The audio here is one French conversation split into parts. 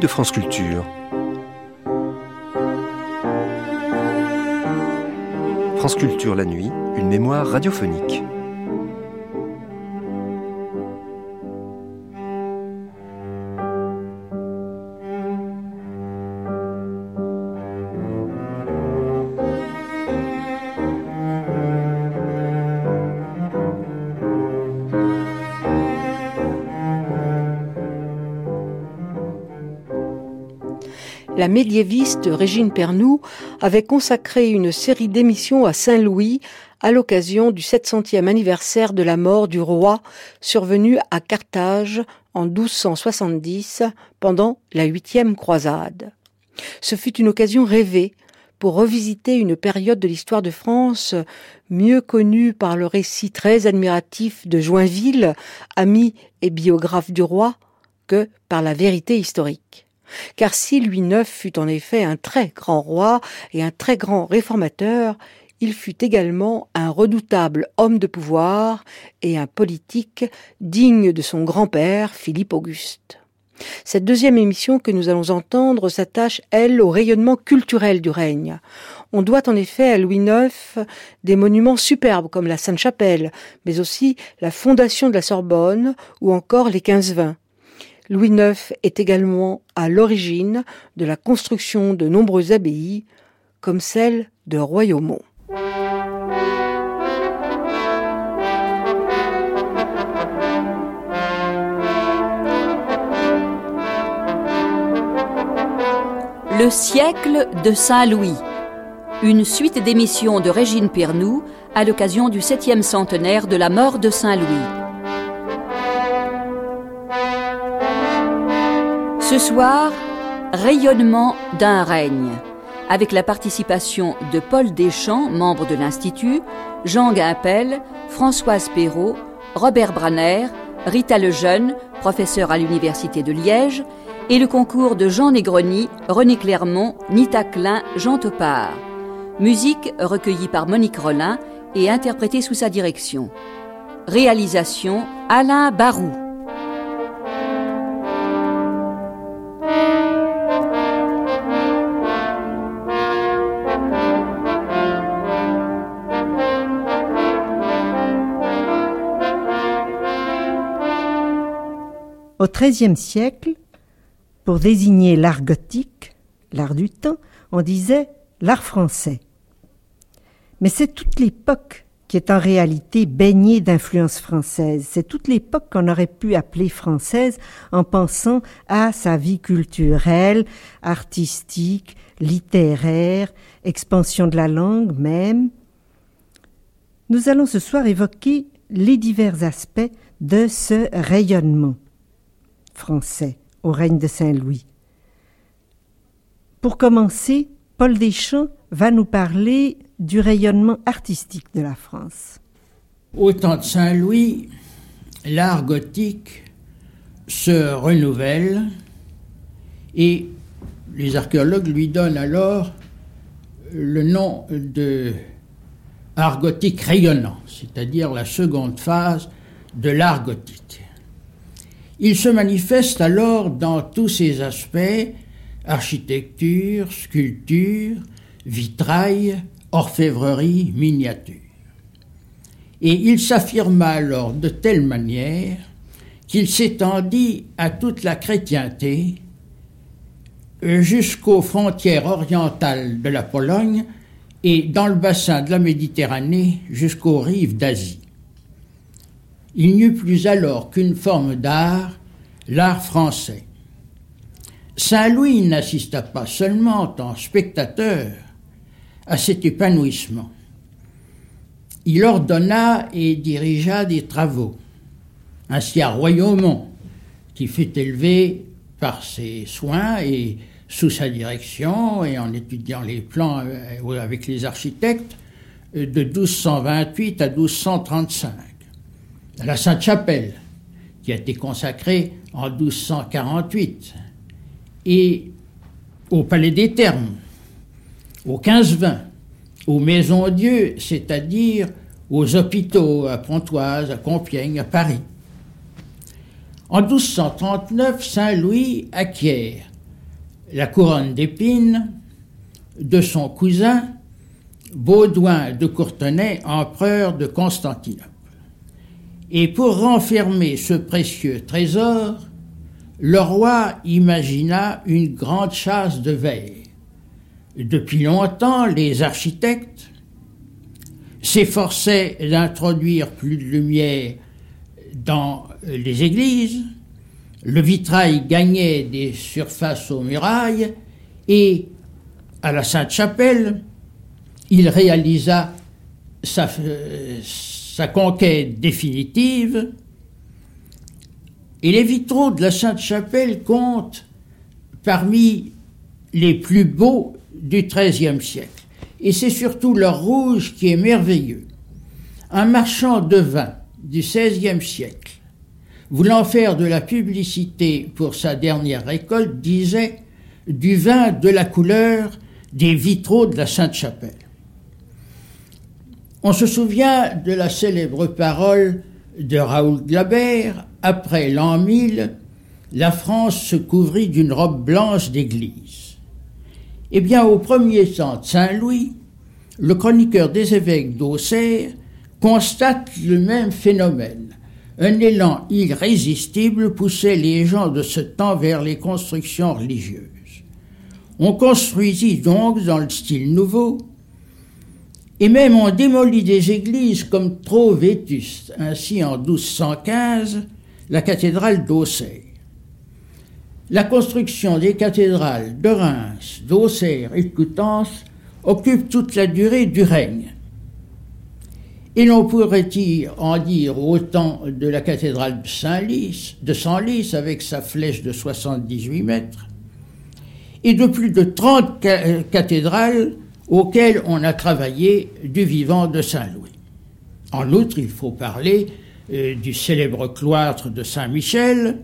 De France Culture. France Culture la nuit, une mémoire radiophonique. La médiéviste Régine Pernoud avait consacré une série d'émissions à Saint-Louis à l'occasion du 700e anniversaire de la mort du roi survenu à Carthage en 1270 pendant la huitième croisade. Ce fut une occasion rêvée pour revisiter une période de l'histoire de France mieux connue par le récit très admiratif de Joinville, ami et biographe du roi, que par la vérité historique. Car si Louis IX fut en effet un très grand roi et un très grand réformateur, il fut également un redoutable homme de pouvoir et un politique digne de son grand-père Philippe Auguste. Cette deuxième émission que nous allons entendre s'attache, elle, au rayonnement culturel du règne. On doit en effet à Louis IX des monuments superbes comme la Sainte-Chapelle, mais aussi la fondation de la Sorbonne ou encore les quinze vins. Louis IX est également à l'origine de la construction de nombreuses abbayes, comme celle de Royaumont. Le siècle de Saint-Louis. Une suite d'émissions de Régine Pernoud à l'occasion du septième centenaire de la mort de Saint-Louis. Soir, rayonnement d'un règne, avec la participation de Paul Deschamps, membre de l'Institut, Jean Guimpel, Françoise Perrault, Robert Branner, Rita Lejeune, professeur à l'Université de Liège, et le concours de Jean Negroni, René Clermont, Nita Klein, Jean Topard. Musique recueillie par Monique Rollin et interprétée sous sa direction. Réalisation Alain Barou. XIIIe siècle, pour désigner l'art gothique, l'art du temps, on disait l'art français. Mais c'est toute l'époque qui est en réalité baignée d'influence française. C'est toute l'époque qu'on aurait pu appeler française en pensant à sa vie culturelle, artistique, littéraire, expansion de la langue même. Nous allons ce soir évoquer les divers aspects de ce rayonnement français au règne de Saint-Louis. Pour commencer, Paul Deschamps va nous parler du rayonnement artistique de la France. Au temps de Saint-Louis, l'art gothique se renouvelle et les archéologues lui donnent alors le nom de art gothique rayonnant, c'est-à-dire la seconde phase de l'art gothique. Il se manifeste alors dans tous ses aspects, architecture, sculpture, vitrail, orfèvrerie, miniature. Et il s'affirma alors de telle manière qu'il s'étendit à toute la chrétienté jusqu'aux frontières orientales de la Pologne et dans le bassin de la Méditerranée jusqu'aux rives d'Asie il n'y eut plus alors qu'une forme d'art, l'art français. Saint-Louis n'assista pas seulement en spectateur à cet épanouissement. Il ordonna et dirigea des travaux. Ainsi à Royaumont, qui fut élevé par ses soins et sous sa direction et en étudiant les plans euh, avec les architectes euh, de 1228 à 1235 la Sainte-Chapelle, qui a été consacrée en 1248, et au Palais des Thermes, au 15-20, aux Maisons Dieu, c'est-à-dire aux hôpitaux à Pontoise, à Compiègne, à Paris. En 1239, Saint-Louis acquiert la couronne d'épines de son cousin Baudouin de Courtenay, empereur de Constantinople. Et pour renfermer ce précieux trésor, le roi imagina une grande chasse de verre. Depuis longtemps, les architectes s'efforçaient d'introduire plus de lumière dans les églises, le vitrail gagnait des surfaces aux murailles et à la Sainte-Chapelle, il réalisa sa, conquête définitive. Et les vitraux de la Sainte-Chapelle comptent parmi les plus beaux du XIIIe siècle. Et c'est surtout leur rouge qui est merveilleux. Un marchand de vin du XVIe siècle, voulant faire de la publicité pour sa dernière récolte, disait du vin de la couleur des vitraux de la Sainte-Chapelle. On se souvient de la célèbre parole de Raoul Glabert, après l'an 1000, la France se couvrit d'une robe blanche d'église. Eh bien, au premier temps de Saint-Louis, le chroniqueur des évêques d'Auxerre constate le même phénomène. Un élan irrésistible poussait les gens de ce temps vers les constructions religieuses. On construisit donc dans le style nouveau, et même on démolit des églises comme trop vétustes. Ainsi, en 1215, la cathédrale d'Auxerre. La construction des cathédrales de Reims, d'Auxerre et de Coutances occupe toute la durée du règne. Et l'on pourrait en dire autant de la cathédrale de Saint-Lys, de Senlis avec sa flèche de 78 mètres, et de plus de 30 euh, cathédrales auxquelles on a travaillé du vivant de Saint-Louis. En outre, il faut parler euh, du célèbre cloître de Saint-Michel,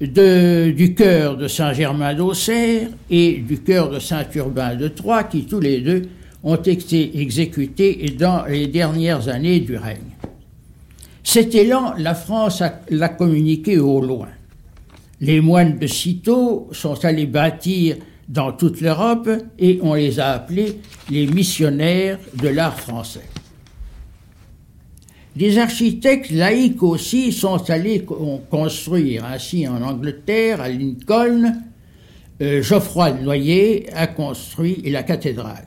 du chœur de Saint-Germain d'Auxerre et du chœur de Saint-Urbain de Troyes, qui tous les deux ont été exécutés dans les dernières années du règne. Cet élan, la France l'a communiqué au loin. Les moines de Cîteaux sont allés bâtir dans toute l'Europe et on les a appelés les missionnaires de l'art français. Des architectes laïcs aussi sont allés construire, ainsi en Angleterre, à Lincoln, euh, Geoffroy Noyer a construit la cathédrale.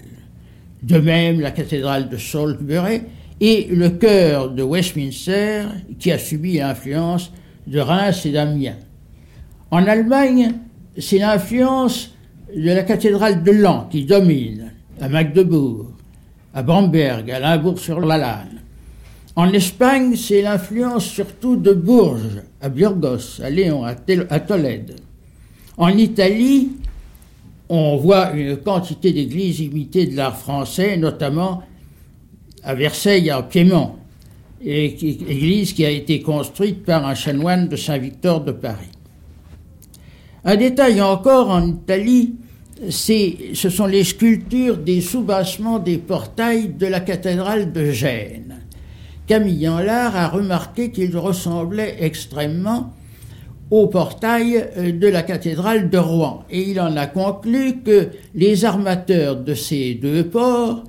De même, la cathédrale de Salisbury et le chœur de Westminster, qui a subi l'influence de Reims et d'Amiens. En Allemagne, c'est l'influence de la cathédrale de Lan qui domine, à Magdebourg, à Bamberg, à Limbourg-sur-la-Lanne. En Espagne, c'est l'influence surtout de Bourges, à Burgos, à Léon, à, Tolède. En Italie, on voit une quantité d'églises imitées de l'art français, notamment à Versailles, en Piémont, église qui a été construite par un chanoine de Saint-Victor de Paris. Un détail encore en Italie, ce sont les sculptures des soubassements des portails de la cathédrale de Gênes. Camille Anlard a remarqué qu'ils ressemblaient extrêmement au portail euh, de la cathédrale de Rouen. Et il en a conclu que les armateurs de ces deux ports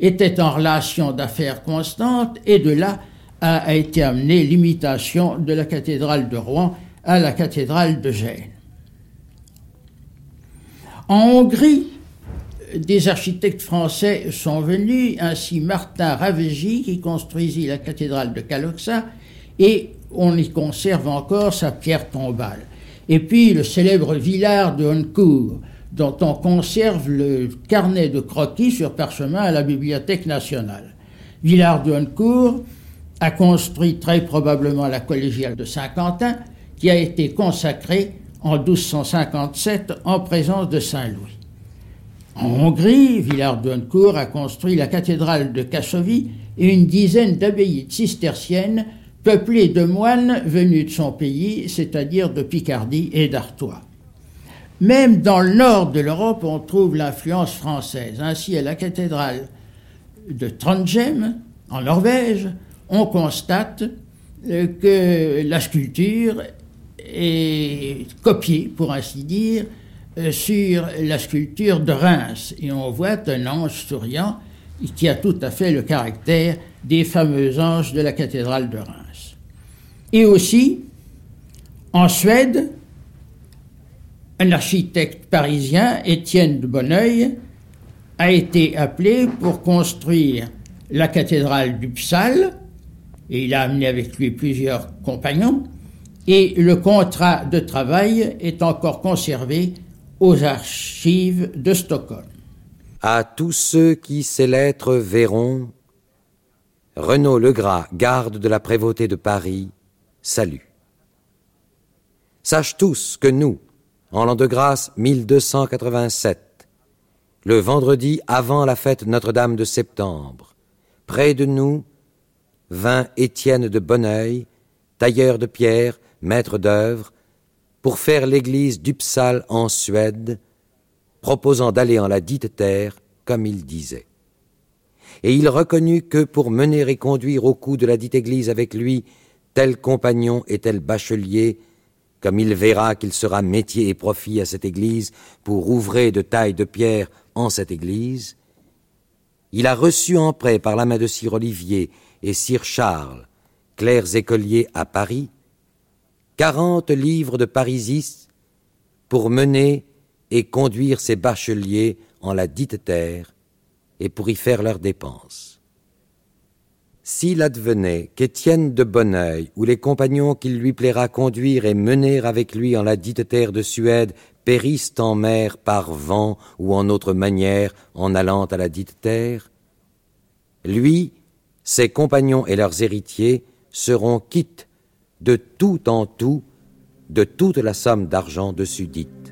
étaient en relation d'affaires constante et de là a été amenée l'imitation de la cathédrale de Rouen à la cathédrale de Gênes. En Hongrie, des architectes français sont venus, ainsi Martin Ravegi qui construisit la cathédrale de Kaloxa et on y conserve encore sa pierre tombale. Et puis le célèbre Villard de Honcourt, dont on conserve le carnet de croquis sur parchemin à la Bibliothèque nationale. Villard de Honcourt a construit très probablement la collégiale de Saint-Quentin, qui a été consacrée en 1257 en présence de Saint-Louis. En Hongrie, Villard de Honcourt a construit la cathédrale de Kassovie et une dizaine d'abbayes cisterciennes peuplé de moines venus de son pays, c'est-à-dire de Picardie et d'Artois. Même dans le nord de l'Europe, on trouve l'influence française. Ainsi, à la cathédrale de Trondheim, en Norvège, on constate euh, que la sculpture est copié, pour ainsi dire, euh, sur la sculpture de Reims. Et on voit un ange souriant qui a tout à fait le caractère des fameux anges de la cathédrale de Reims. Et aussi, en Suède, un architecte parisien, Étienne de Bonneuil, a été appelé pour construire la cathédrale d'Uppsal, et il a amené avec lui plusieurs compagnons, et le contrat de travail est encore conservé aux archives de Stockholm. À tous ceux qui ces lettres verront, Renaud Legras, garde de la prévôté de Paris, salue. Sache tous que nous, en l'an de grâce 1287, le vendredi avant la fête Notre-Dame de septembre, près de nous vint Étienne de Bonneuil, tailleur de pierre, maître d'œuvre, pour faire l'église d'Upsal en Suède, proposant d'aller en la dite terre, comme il disait. Et il reconnut que pour mener et conduire au cou de la dite église avec lui tel compagnon et tel bachelier, comme il verra qu'il sera métier et profit à cette église pour ouvrer de taille de pierre en cette église, il a reçu en prêt par la main de Sir Olivier et Sir Charles, clercs écoliers à Paris, quarante livres de parisis pour mener et conduire ces bacheliers en la dite terre et pour y faire leurs dépenses. S'il advenait qu'Étienne de Bonneuil ou les compagnons qu'il lui plaira conduire et mener avec lui en la dite terre de Suède périssent en mer par vent ou en autre manière en allant à la dite terre, lui, ses compagnons et leurs héritiers seront quittes de tout en tout de toute la somme d'argent dessus dite.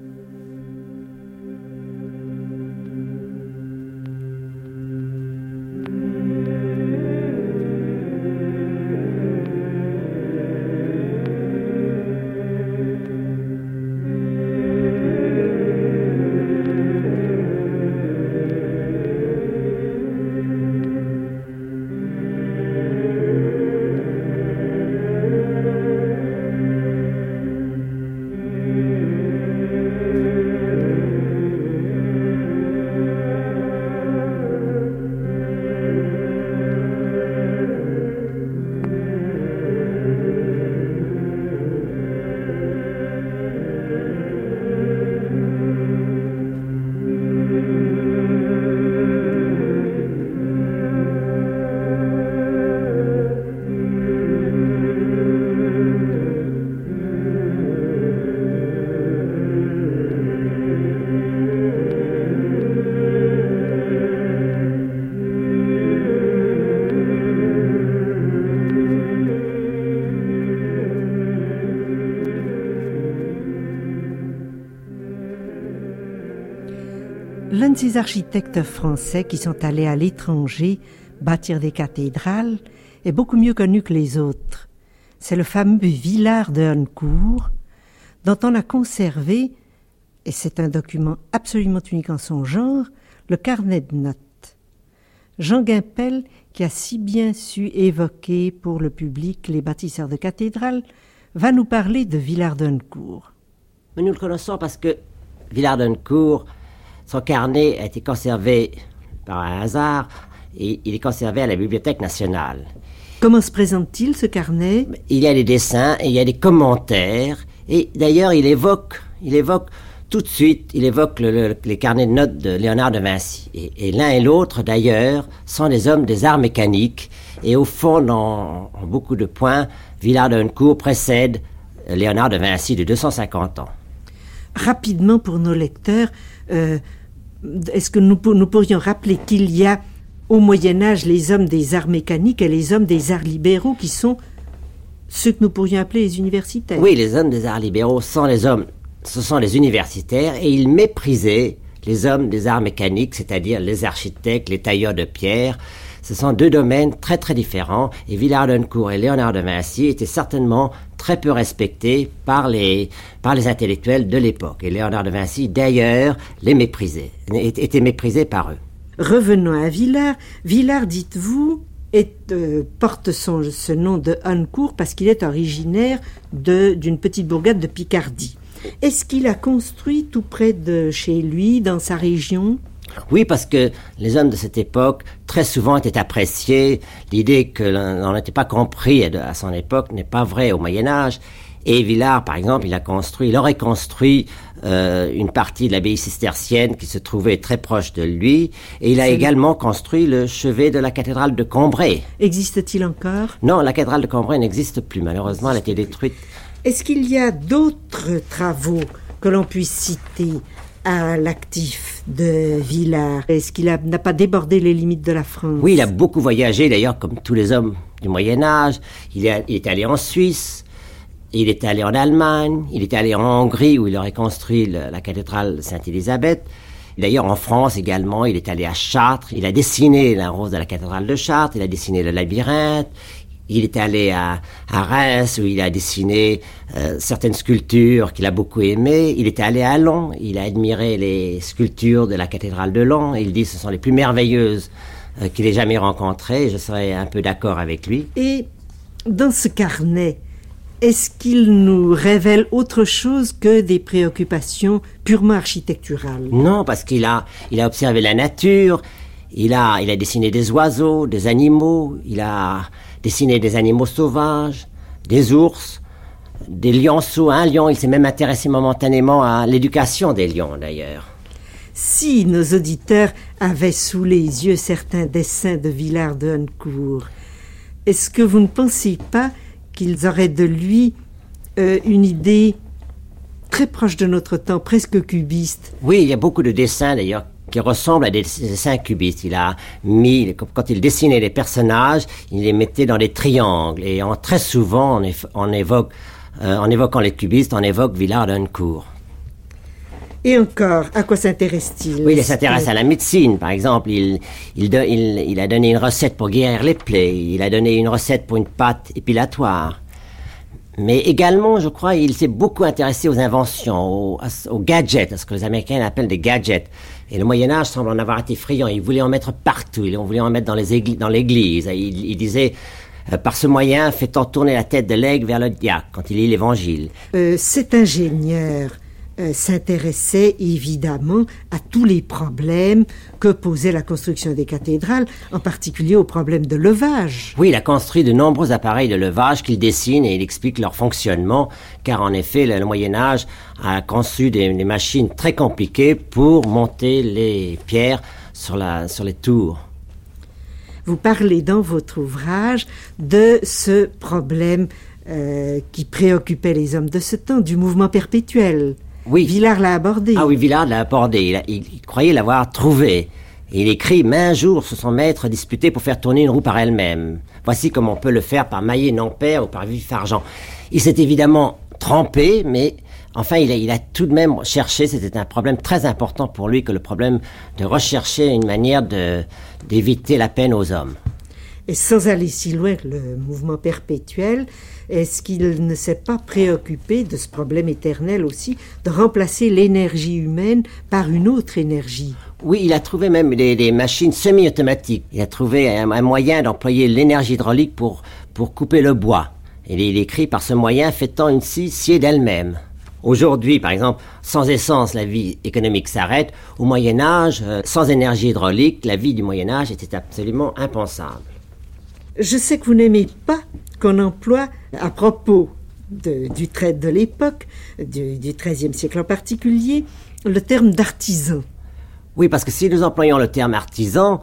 Architectes français qui sont allés à l'étranger bâtir des cathédrales est beaucoup mieux connu que les autres. C'est le fameux Villard de Honnecourt, dont on a conservé, et c'est un document absolument unique en son genre, le carnet de notes. Jean Guimpel, qui a si bien su évoquer pour le public les bâtisseurs de cathédrales, va nous parler de Villard d'Honnecourt. Nous le connaissons parce que Villard d'Honnecourt son carnet a été conservé par un hasard et il est conservé à la Bibliothèque nationale. Comment se présente-t-il ce carnet? Il y a des dessins et il y a des commentaires et d'ailleurs il évoque, il évoque tout de suite, il évoque les carnets de notes de Léonard de Vinci. Et, l'un et l'autre, d'ailleurs, sont des hommes des arts mécaniques. Et au fond, dans, en beaucoup de points, Villard de Honnecourt précède Léonard de Vinci de 250 ans. Rapidement pour nos lecteurs, euh, est-ce que nous, pourrions rappeler qu'il y a au Moyen Âge les hommes des arts mécaniques et les hommes des arts libéraux qui sont ceux que nous pourrions appeler les universitaires? Oui, les hommes des arts libéraux sont les hommes, ce sont les universitaires et ils méprisaient les hommes des arts mécaniques, c'est-à-dire les architectes, les tailleurs de pierre, ce sont deux domaines très très différents et Villard et Léonard de Vinci étaient certainement très peu respectés par les, par les intellectuels de l'époque. Et Léonard de Vinci, d'ailleurs, les méprisait, était méprisé par eux. Revenons à Villard. Villard, dites-vous, euh, porte son, ce nom de Hancourt parce qu'il est originaire d'une petite bourgade de Picardie. Est-ce qu'il a construit tout près de chez lui, dans sa région? Oui, parce que les hommes de cette époque, très souvent, étaient appréciés. L'idée que l'on n'était pas compris à son époque n'est pas vraie au Moyen Âge. Et Villard, par exemple, il a construit, il aurait construit euh, une partie de l'abbaye cistercienne qui se trouvait très proche de lui. Et il a également construit le chevet de la cathédrale de Combray. Existe-t-il encore? Non, la cathédrale de Combray n'existe plus. Malheureusement, elle a été détruite. Est-ce qu'il y a d'autres travaux que l'on puisse citer? À l'actif de Villard Est-ce qu'il n'a pas débordé les limites de la France? Oui, il a beaucoup voyagé d'ailleurs, comme tous les hommes du Moyen Âge. Il, est, allé en Suisse, il est allé en Allemagne, il est allé en Hongrie où il aurait construit la cathédrale Sainte-Élisabeth. D'ailleurs, en France également, il est allé à Chartres, il a dessiné la rose de la cathédrale de Chartres, il a dessiné le labyrinthe, il est allé à, Reims où il a dessiné euh, certaines sculptures qu'il a beaucoup aimées. Il était allé à Lens, il a admiré les sculptures de la cathédrale de Lens. il dit que ce sont les plus merveilleuses euh, qu'il ait jamais rencontrées. Je serais un peu d'accord avec lui. Et dans ce carnet, est-ce qu'il nous révèle autre chose que des préoccupations purement architecturales? Non, parce qu'il a, il a observé la nature, il a, il a dessiné des oiseaux, des animaux, il a dessiné des animaux sauvages, des ours, des lionceaux. Un lion, il s'est même intéressé momentanément à l'éducation des lions d'ailleurs. Si nos auditeurs avaient sous les yeux certains dessins de Villard de Honcourt, est-ce que vous ne pensez pas qu'ils auraient de lui euh, une idée très proche de notre temps, presque cubiste? Oui, il y a beaucoup de dessins d'ailleurs qui ressemblent à des dessins cubistes. Il a mis, quand il dessinait les personnages, il les mettait dans des triangles. Et en, très souvent, on, évoque, euh, en évoquant les cubistes, on évoque Villard d'Uncourt. Et encore, à quoi s'intéresse-t-il? Oui, il s'intéresse à la médecine, par exemple. Il, il, il, a donné une recette pour guérir les plaies. Il a donné une recette pour une pâte épilatoire. Mais également, je crois, il s'est beaucoup intéressé aux inventions, aux, aux, gadgets, à ce que les Américains appellent des gadgets. Et le Moyen Âge semble en avoir été friand. Il voulait en mettre partout. Il voulait en mettre dans les églises, l'église. Il, il, disait, euh, par ce moyen, fait-on tourner la tête de l'aigle vers le diacre quand il lit l'Évangile. Euh, cet ingénieur euh, s'intéressait évidemment à tous les problèmes que posait la construction des cathédrales, en particulier aux problèmes de levage. Oui, il a construit de nombreux appareils de levage qu'il dessine et il explique leur fonctionnement, car en effet, le, Moyen Âge a conçu des, machines très compliquées pour monter les pierres sur, la, sur les tours. Vous parlez dans votre ouvrage de ce problème euh, qui préoccupait les hommes de ce temps, du mouvement perpétuel. Oui. Villard l'a abordé. Ah oui, Villard l'a abordé. Il, croyait l'avoir trouvé. il écrit Mais un jour se son maître disputé pour faire tourner une roue par elle-même. Voici comment on peut le faire par maillet non-père ou par vif argent. Il s'est évidemment trempé, mais enfin, il a, il a tout de même cherché. C'était un problème très important pour lui que le problème de rechercher une manière de, d'éviter la peine aux hommes. Et sans aller si loin que le mouvement perpétuel, est-ce qu'il ne s'est pas préoccupé de ce problème éternel aussi, de remplacer l'énergie humaine par une autre énergie? Oui, il a trouvé même des, machines semi-automatiques. Il a trouvé un, moyen d'employer l'énergie hydraulique pour, pour couper le bois. Et il écrit par ce moyen fait-on une scie sciée d'elle-même. Aujourd'hui, par exemple, sans essence, la vie économique s'arrête. Au Moyen Âge, euh, sans énergie hydraulique, la vie du Moyen Âge était absolument impensable. Je sais que vous n'aimez pas qu'on emploie à propos du trait de l'époque, du, XIIIe siècle en particulier, le terme d'artisan. Oui, parce que si nous employons le terme artisan,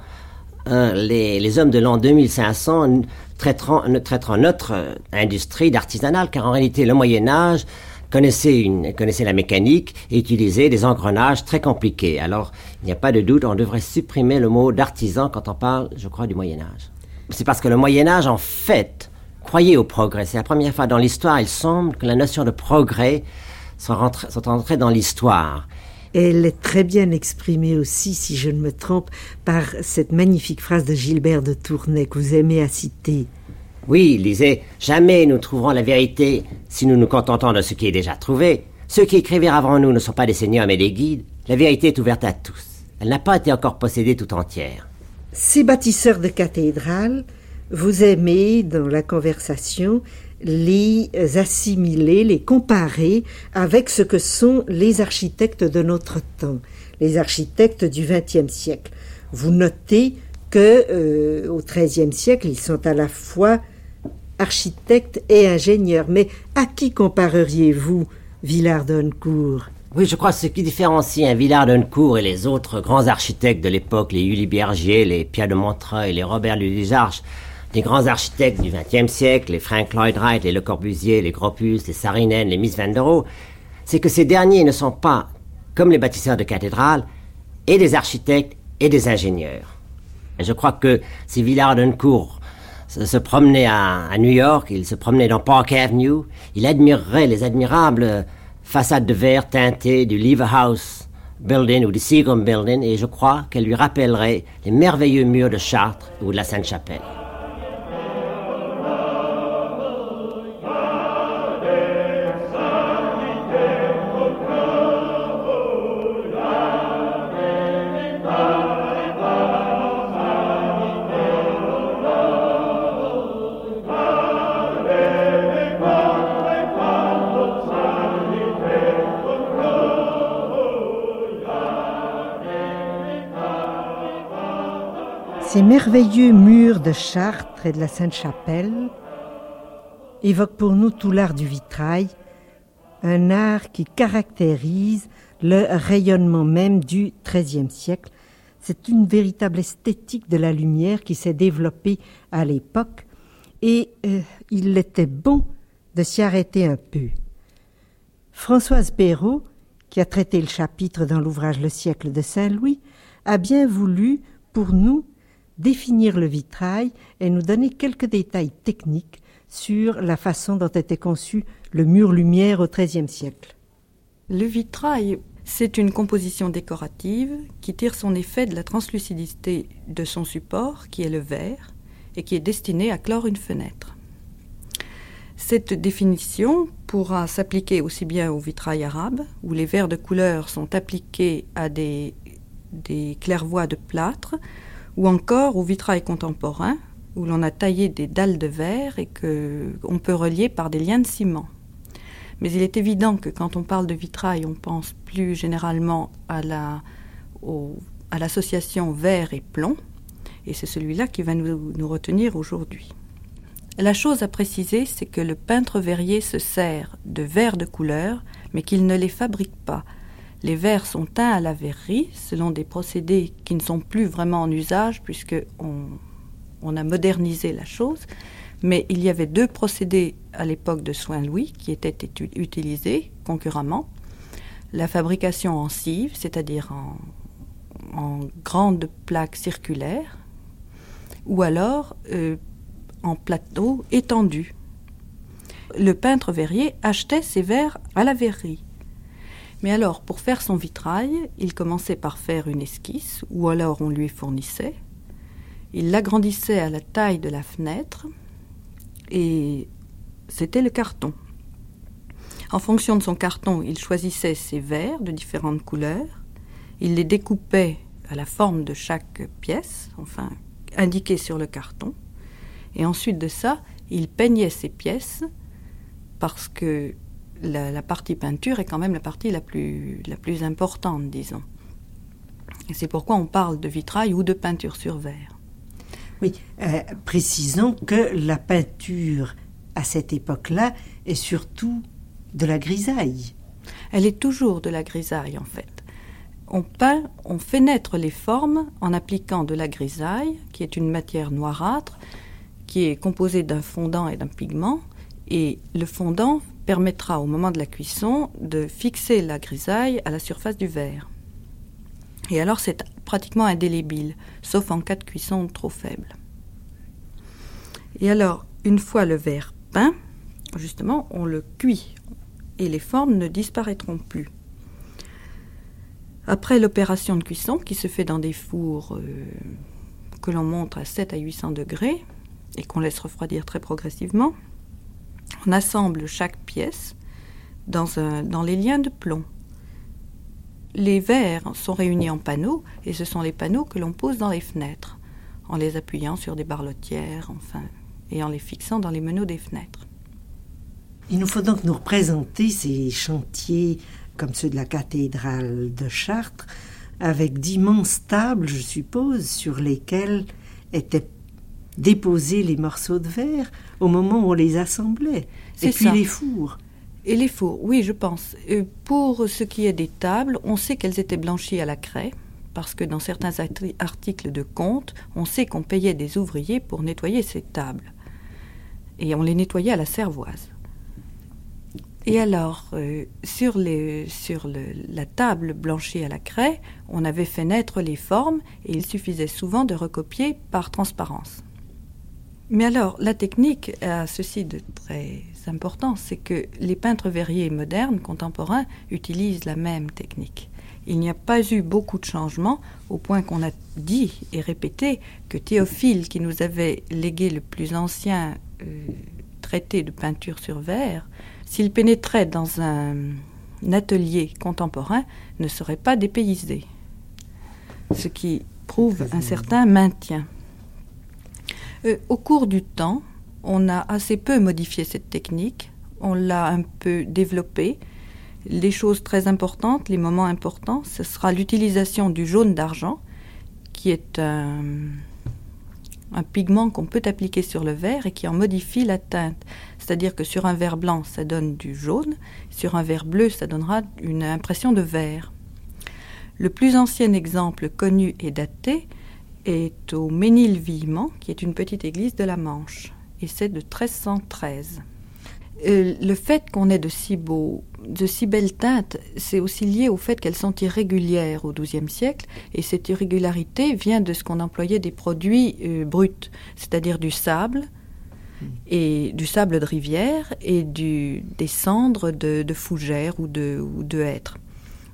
hein, les, hommes de l'an 2500 traiteront, notre industrie d'artisanal, car en réalité, le Moyen Âge connaissait, connaissait la mécanique et utilisait des engrenages très compliqués. Alors, il n'y a pas de doute, on devrait supprimer le mot d'artisan quand on parle, je crois, du Moyen Âge. C'est parce que le Moyen Âge, en fait, croyait au progrès. C'est la première fois dans l'histoire, il semble que la notion de progrès soit, rentrée, entrée dans l'histoire. Elle est très bien exprimée aussi, si je ne me trompe, par cette magnifique phrase de Gilbert de Tournai que vous aimez à citer. Oui, il disait Jamais nous trouverons la vérité si nous nous contentons de ce qui est déjà trouvé. Ceux qui écrivirent avant nous ne sont pas des seigneurs mais des guides. La vérité est ouverte à tous. Elle n'a pas été encore possédée tout entière. Ces bâtisseurs de cathédrales vous aimez, dans la conversation, les assimiler, les comparer avec ce que sont les architectes de notre temps, les architectes du XXe siècle. Vous notez que euh, au XIIIe siècle, ils sont à la fois architectes et ingénieurs. Mais à qui compareriez-vous Villard d'Honnecourt oui, je crois que ce qui différencie un Villard d'Honnecourt et les autres grands architectes de l'époque, les Uli les Pierre de Montreuil, les Robert Louis-Arches, les grands architectes du XXe siècle, les Frank Lloyd Wright, les Le Corbusier, les Gropius, les Sarinen, les Miss Van der Rohe, c'est que ces derniers ne sont pas, comme les bâtisseurs de cathédrales, et des architectes et des ingénieurs. Et je crois que si Villard d'Honnecourt se, promenait à, New York, il se promenait dans Park Avenue, il admirerait les admirables façades de verre teintées du Lever House Building ou du Seagram Building, et je crois qu'elle lui rappellerait les merveilleux murs de Chartres ou de la Sainte-Chapelle. Ces merveilleux murs de Chartres et de la Sainte-Chapelle évoquent pour nous tout l'art du vitrail, un art qui caractérise le rayonnement même du XIIIe siècle. C'est une véritable esthétique de la lumière qui s'est développée à l'époque et euh, il était bon de s'y arrêter un peu. Françoise Perrault, qui a traité le chapitre dans l'ouvrage Le siècle de Saint-Louis, a bien voulu, pour nous, définir le vitrail et nous donner quelques détails techniques sur la façon dont était conçu le mur lumière au XIIIe siècle. Le vitrail, c'est une composition décorative qui tire son effet de la translucidité de son support, qui est le verre, et qui est destiné à clore une fenêtre. Cette définition pourra s'appliquer aussi bien au vitrail arabe, où les verres de couleur sont appliqués à des, des clairvoies de plâtre, ou encore au vitrail contemporain, où l'on a taillé des dalles de verre et qu'on peut relier par des liens de ciment. Mais il est évident que quand on parle de vitrail, on pense plus généralement à, la, à l'association verre et plomb, et c'est celui-là qui va nous, nous retenir aujourd'hui. La chose à préciser, c'est que le peintre verrier se sert de verres de couleur, mais qu'il ne les fabrique pas, les verres sont teints à la verrerie selon des procédés qui ne sont plus vraiment en usage puisque on, a modernisé la chose. Mais il y avait deux procédés à l'époque de Soin-Louis qui étaient utilisés concurremment. La fabrication en cive, c'est-à-dire en, grandes plaques circulaires, ou alors euh, en plateau étendu. Le peintre verrier achetait ses verres à la verrerie. Mais alors, pour faire son vitrail, il commençait par faire une esquisse, ou alors on lui fournissait. Il l'agrandissait à la taille de la fenêtre, et c'était le carton. En fonction de son carton, il choisissait ses verres de différentes couleurs, il les découpait à la forme de chaque pièce, enfin indiquée sur le carton, et ensuite de ça, il peignait ces pièces parce que la, partie peinture est quand même la partie la plus, la plus importante, disons. Et c'est pourquoi on parle de vitrail ou de peinture sur verre. Oui, euh, précisons que la peinture à cette époque-là est surtout de la grisaille. Elle est toujours de la grisaille en fait. On peint, on fait naître les formes en appliquant de la grisaille, qui est une matière noirâtre, qui est composée d'un fondant et d'un pigment, et le fondant permettra au moment de la cuisson de fixer la grisaille à la surface du verre. Et alors c'est pratiquement indélébile, sauf en cas de cuisson trop faible. Et alors, une fois le verre peint, justement, on le cuit et les formes ne disparaîtront plus. Après l'opération de cuisson, qui se fait dans des fours euh, que l'on montre à 7 à 800 degrés et qu'on laisse refroidir très progressivement, on assemble chaque pièce dans, dans les liens de plomb. Les verres sont réunis en panneaux et ce sont les panneaux que l'on pose dans les fenêtres. en les appuyant sur des barlotières, enfin, et en les fixant dans les meneaux des fenêtres. Il nous faut donc nous représenter ces chantiers comme ceux de la cathédrale de Chartres, avec d'immenses tables, je suppose, sur lesquelles étaient déposer les morceaux de verre au moment où on les assemblait. Et puis les fours. Et les fours, oui, je pense. Euh, pour ce qui est des tables, on sait qu'elles étaient blanchies à la craie, parce que dans certains articles de compte, on sait qu'on payait des ouvriers pour nettoyer ces tables. Et on les nettoyait à la cervoise. Et alors, euh, sur, les, sur la table blanchie à la craie, on avait fait naître les formes et il suffisait souvent de recopier par transparence. Mais alors, la technique a ceci de très important, c'est que les peintres verriers modernes, contemporains, utilisent la même technique. Il n'y a pas eu beaucoup de changements, au point qu'on a dit et répété que Théophile, qui nous avait légué le plus ancien euh, traité de peinture sur verre, s'il pénétrait dans un, un atelier contemporain, ne serait pas dépaysé. Ce qui prouve un certain maintien. Euh, au cours du temps, on a assez peu modifié cette technique, on l'a un peu développée. Les choses très importantes, les moments importants, ce sera l'utilisation du jaune d'argent, qui est un, un pigment qu'on peut appliquer sur le verre et qui en modifie la teinte. C'est-à-dire que sur un verre blanc, ça donne du jaune, sur un verre bleu, ça donnera une impression de vert. Le plus ancien exemple connu et daté est au Ménilvillement, qui est une petite église de la Manche, et c'est de 1313. Euh, le fait qu'on ait de si, beaux, de si belles teintes, c'est aussi lié au fait qu'elles sont irrégulières au XIIe siècle, et cette irrégularité vient de ce qu'on employait des produits euh, bruts, c'est-à-dire du sable, et du sable de rivière et du, des cendres de, fougères ou de, ou de hêtres.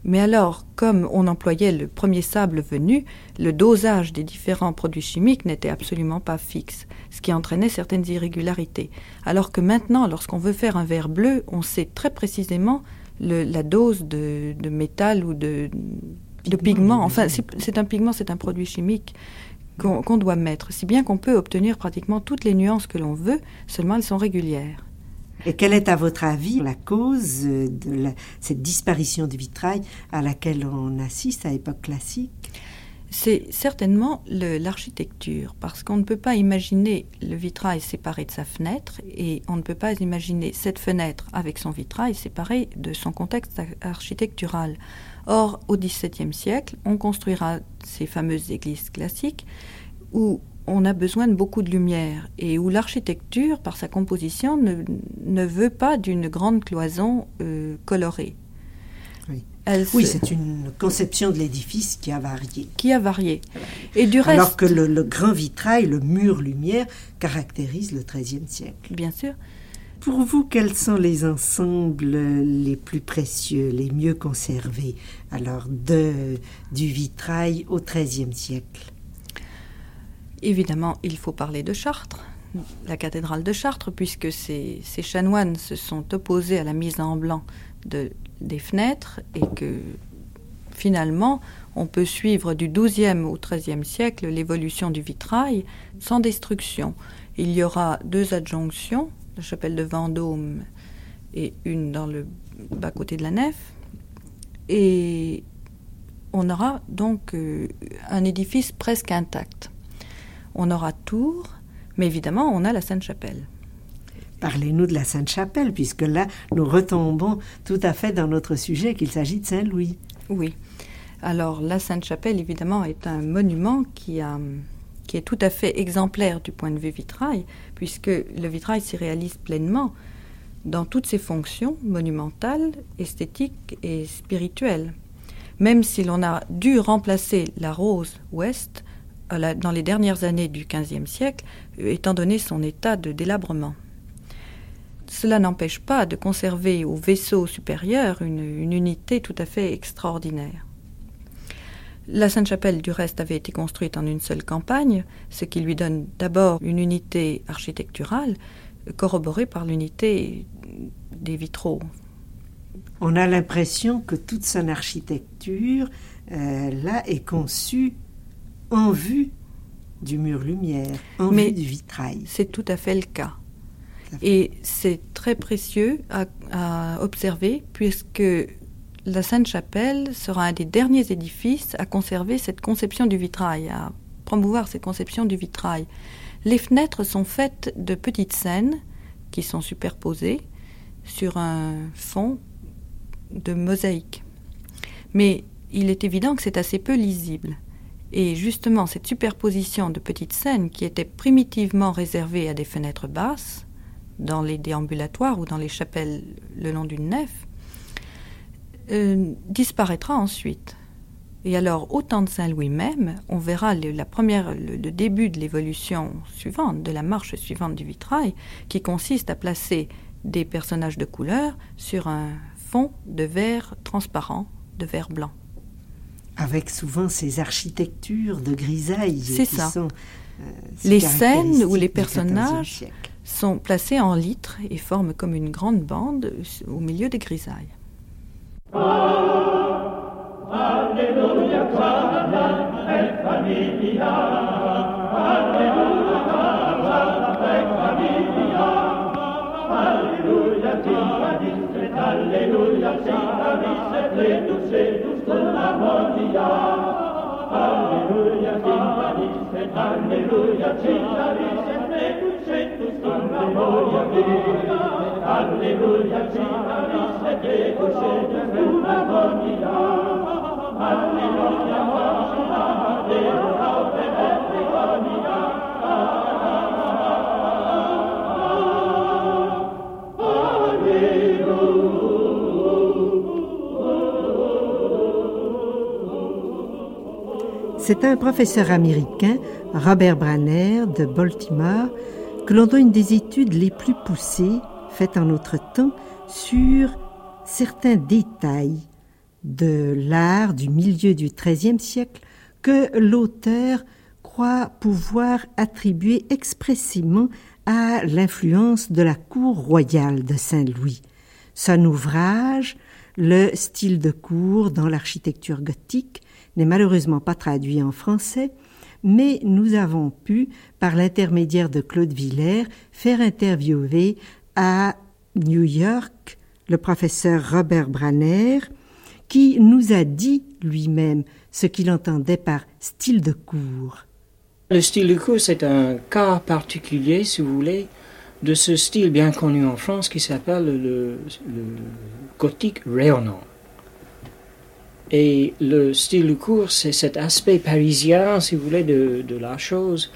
Mais alors, comme on employait le premier sable venu, le dosage des différents produits chimiques n'était absolument pas fixe, ce qui entraînait certaines irrégularités. Alors que maintenant, lorsqu'on veut faire un verre bleu, on sait très précisément la dose de, métal ou de, de pigment. Enfin, c'est un pigment, c'est un produit chimique qu'on doit mettre, si bien qu'on peut obtenir pratiquement toutes les nuances que l'on veut, seulement elles sont régulières. Et quelle est, à votre avis, la cause de cette disparition du vitrail à laquelle on assiste à l'époque classique? C'est certainement l'architecture, parce qu'on ne peut pas imaginer le vitrail séparé de sa fenêtre, et on ne peut pas imaginer cette fenêtre avec son vitrail séparé de son contexte architectural. Or, au XVIIe siècle, on construira ces fameuses églises classiques où on a besoin de beaucoup de lumière et où l'architecture, par sa composition, ne, veut pas d'une grande cloison euh, colorée. Oui, c'est une conception de l'édifice qui a varié. Qui a varié. Et du reste... Alors que le, grand vitrail, le mur lumière, caractérise le XIIIe siècle. Bien sûr. Pour vous, quels sont les ensembles les plus précieux, les mieux conservés, alors de, du vitrail au XIIIe siècle? Évidemment, il faut parler de Chartres, la cathédrale de Chartres, puisque ces, chanoines se sont opposés à la mise en blanc de, des fenêtres et que finalement, on peut suivre du XIIe au XIIIe siècle l'évolution du vitrail sans destruction. Il y aura deux adjonctions, la chapelle de Vendôme et une dans le bas-côté de la nef. Et on aura donc euh, un édifice presque intact. On aura Tours, mais évidemment, on a la Sainte-Chapelle. Parlez-nous de la Sainte-Chapelle, puisque là, nous retombons tout à fait dans notre sujet qu'il s'agit de Saint-Louis. Oui. Alors, la Sainte-Chapelle, évidemment, est un monument qui, a, qui est tout à fait exemplaire du point de vue vitrail, puisque le vitrail s'y réalise pleinement dans toutes ses fonctions monumentales, esthétiques et spirituelles. Même si l'on a dû remplacer la rose ouest dans les dernières années du XVe siècle, étant donné son état de délabrement. Cela n'empêche pas de conserver au vaisseau supérieur une, unité tout à fait extraordinaire. La Sainte-Chapelle, du reste, avait été construite en une seule campagne, ce qui lui donne d'abord une unité architecturale, corroborée par l'unité des vitraux. On a l'impression que toute son architecture, euh, là, est conçue en vue du mur lumière en vue du vitrail. C'est tout à fait le cas. Et c'est très précieux à, observer puisque la Sainte-Chapelle sera un des derniers édifices à conserver cette conception du vitrail, à promouvoir cette conception du vitrail. Les fenêtres sont faites de petites scènes qui sont superposées sur un fond de mosaïque. Mais il est évident que c'est assez peu lisible. Et justement, cette superposition de petites scènes qui était primitivement réservée à des fenêtres basses, dans les déambulatoires ou dans les chapelles le long d'une nef, euh, disparaîtra ensuite. Et alors, au temps de Saint-Louis même, on verra le, début de l'évolution suivante, de la marche suivante du vitrail, qui consiste à placer des personnages de couleur sur un fond de verre transparent, de verre blanc. Avec souvent ces architectures de grisaille C'est ça. Sont, euh, les scènes où les personnages sont placés en litres et forment comme une grande bande au milieu des grisailles. paradis, alleluia, paradis, plenus, plenus della gloria. Alleluia, paradis, alleluia, paradis, plenus, plenus della gloria. Alleluia, paradis, plenus, plenus della gloria. Alleluia, paradis, alleluia, paradis, plenus, plenus della gloria. C'est un professeur américain, Robert Branner, de Baltimore, que l'on doit une des études les plus poussées faites en notre temps sur certains détails de l'art du milieu du XIIIe siècle que l'auteur croit pouvoir attribuer expressément à l'influence de la cour royale de Saint-Louis. Son ouvrage, Le style de cour dans l'architecture gothique, n'est malheureusement pas traduit en français, mais nous avons pu, par l'intermédiaire de Claude Villers, faire interviewer à New York le professeur Robert Branner, qui nous a dit lui-même ce qu'il entendait par style de cours. Le style de cours, c'est un cas particulier, si vous voulez, de ce style bien connu en France qui s'appelle le, gothique rayonnant. Et le style de cours, c'est cet aspect parisien, si vous voulez, de, la chose,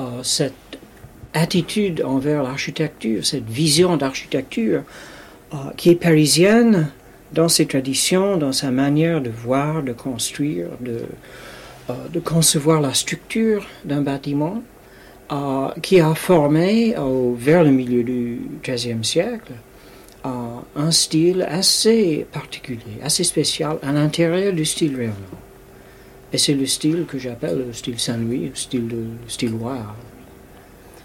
euh, cette attitude envers l'architecture, cette vision d'architecture euh, qui est parisienne, dans ses traditions, dans sa manière de voir, de construire, de, euh, de concevoir la structure d'un bâtiment, qui a formé vers le milieu du XIIIe siècle un style assez particulier, assez spécial à l'intérieur du style rayonnant. Et c'est le style que j'appelle le style Saint-Louis, le style, de, le style loire.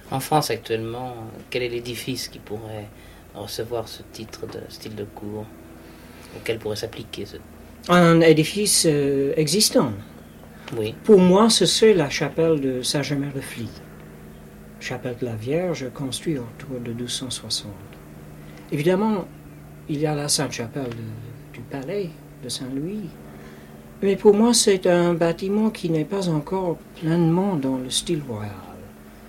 En France actuellement, quel est l'édifice qui pourrait recevoir ce titre de style de cour? Auquel pourrait s'appliquer ce... Un édifice euh, existant. Oui. Pour moi, ce serait la chapelle de Saint-Germain-le-Fly. Chapelle de la Vierge construite autour de 1260. Évidemment, il y a la Sainte-Chapelle du palais de Saint-Louis. Mais pour moi, c'est un bâtiment qui n'est pas encore pleinement dans le style royal.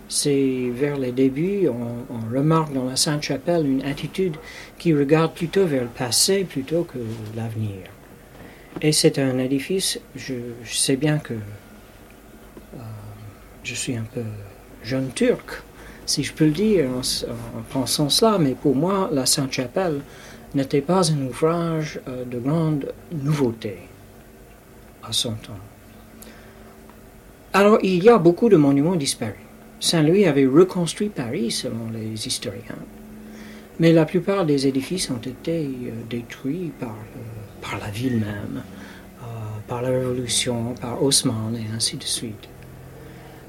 C'est vers les débuts, on, remarque dans la Sainte-Chapelle une attitude qui regarde plutôt vers le passé plutôt que l'avenir. Et c'est un édifice, je, sais bien que euh, je suis un peu jeune turc, si je peux le dire en, pensant cela, mais pour moi, la Sainte-Chapelle n'était pas un ouvrage euh, de grande nouveauté à son temps. Alors, il y a beaucoup de monuments disparus. Saint-Louis avait reconstruit Paris selon les historiens, mais la plupart des édifices ont été euh, détruits par, euh, par la ville même, par la Révolution, par Haussmann et ainsi de suite.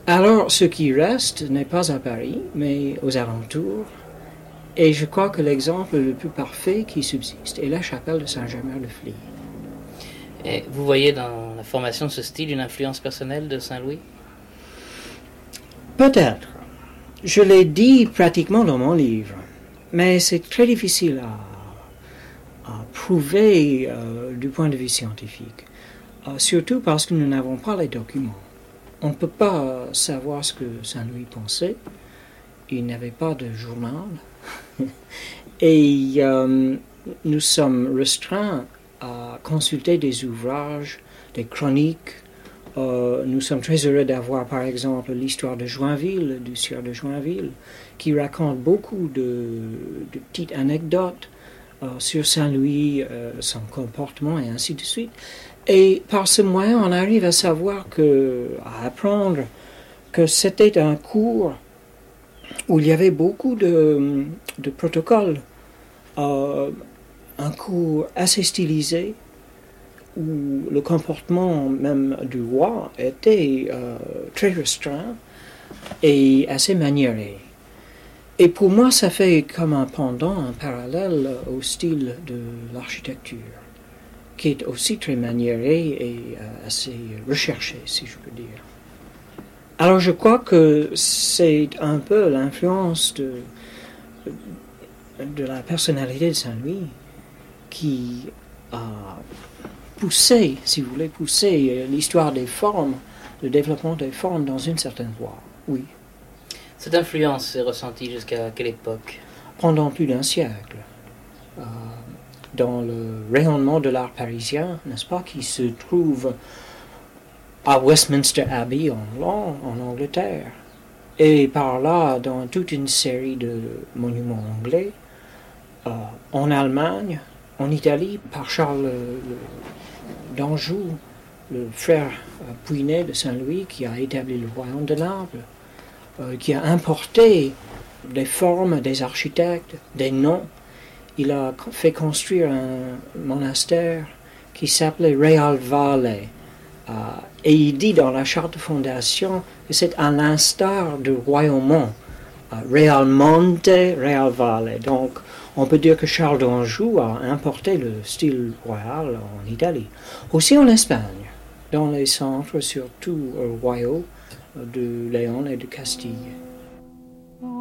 Alors ce qui reste n'est pas à Paris, mais aux alentours, et je crois que l'exemple le plus parfait qui subsiste est la chapelle de Saint-Germain-le-Fly. Et vous voyez dans la formation de ce style une influence personnelle de Saint-Louis? Peut-être. Je l'ai dit pratiquement dans mon livre, mais c'est très difficile à, prouver euh, du point de vue scientifique, euh, surtout parce que nous n'avons pas les documents. On ne peut pas savoir ce que Saint-Louis pensait. Il n'avait pas de journal. Et euh, nous sommes restreints à consulter des ouvrages, des chroniques. Euh, nous sommes très heureux d'avoir par exemple l'histoire de Joinville, du sieur de Joinville, qui raconte beaucoup de, petites anecdotes euh, sur Saint-Louis, son comportement et ainsi de suite. Et par ce moyen, on arrive à savoir que, à apprendre que c'était un cours où il y avait beaucoup de, de protocoles euh, un cours assez stylisé où le comportement même du roi était euh, très restreint et assez maniéré. Et pour moi, ça fait comme un pendant, un parallèle au style de l'architecture, qui est aussi très maniéré et euh, assez recherché, si je peux dire. Alors je crois que c'est un peu l'influence de, de la personnalité de Saint-Louis qui a poussé, si vous voulez, poussé l'histoire des formes, le développement des formes dans une certaine voie. Oui. Cette influence est ressentie jusqu'à quelle époque? Pendant plus d'un siècle. Euh, dans le rayonnement de l'art parisien, n'est-ce pas, qui se trouve à Westminster Abbey en, Angleterre, et par là dans toute une série de monuments anglais, euh, en Allemagne, en Italie, par Charles d'Anjou, le frère euh, Puinet de Saint-Louis, qui a établi le royaume de Naples, euh, qui a importé des formes, des architectes, des noms. Il a fait construire un monastère qui s'appelait Real Valle. et il dit dans la charte de fondation que c'est à l'instar du royaume, Real Monte, Real Valle. Donc, on peut dire que Charles d'Anjou a importé le style royal en Italie, aussi en Espagne, dans les centres surtout royaux de Léon et de Castille.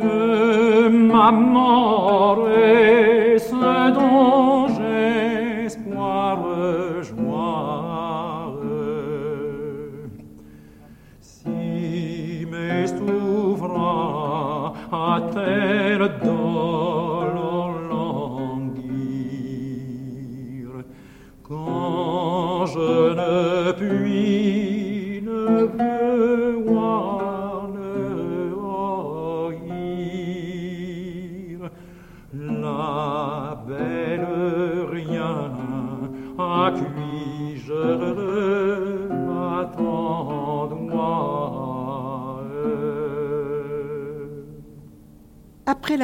que ma mort est ce dont j'espoir joie. Si mes souffrances a-t-elle Après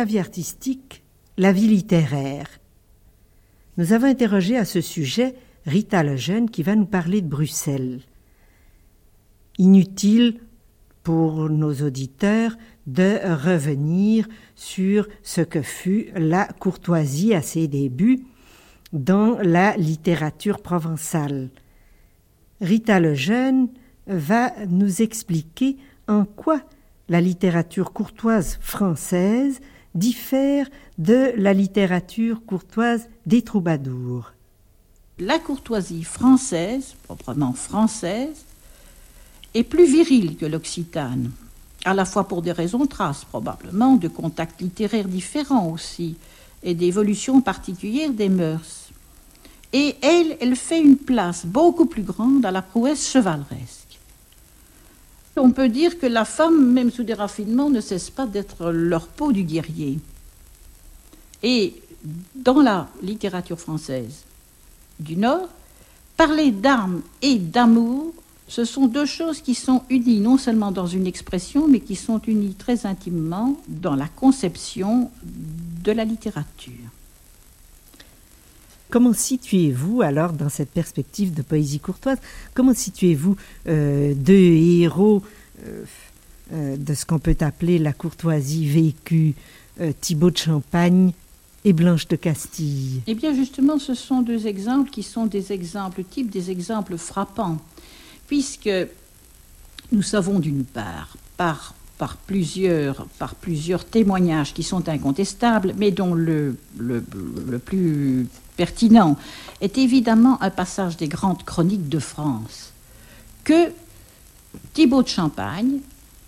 la vie artistique, la vie littéraire. Nous avons interrogé à ce sujet Rita Lejeune qui va nous parler de Bruxelles. Inutile pour nos auditeurs de revenir sur ce que fut la courtoisie à ses débuts dans la littérature provençale. Rita Lejeune va nous expliquer en quoi la littérature courtoise française diffère de la littérature courtoise des troubadours. La courtoisie française, proprement française, est plus virile que l'occitane, à la fois pour des raisons traces probablement, de contacts littéraires différents aussi, et d'évolution particulière des mœurs. Et elle, elle fait une place beaucoup plus grande à la prouesse chevaleresque. On peut dire que la femme, même sous des raffinements, ne cesse pas d'être leur peau du guerrier. Et dans la littérature française du Nord, parler d'armes et d'amour ce sont deux choses qui sont unies non seulement dans une expression, mais qui sont unies très intimement dans la conception de la littérature. Comment situez-vous alors dans cette perspective de poésie courtoise? Comment situez-vous euh, deux héros euh, euh, de ce qu'on peut appeler la courtoisie vécue, Thibaut de Champagne et Blanche de Castille? Eh bien justement, ce sont deux exemples qui sont des exemples types, des exemples frappants puisque nous savons d'une part, par, plusieurs, témoignages qui sont incontestables, mais dont le plus pertinent est évidemment un passage des grandes chroniques de France, que Thibaut de Champagne,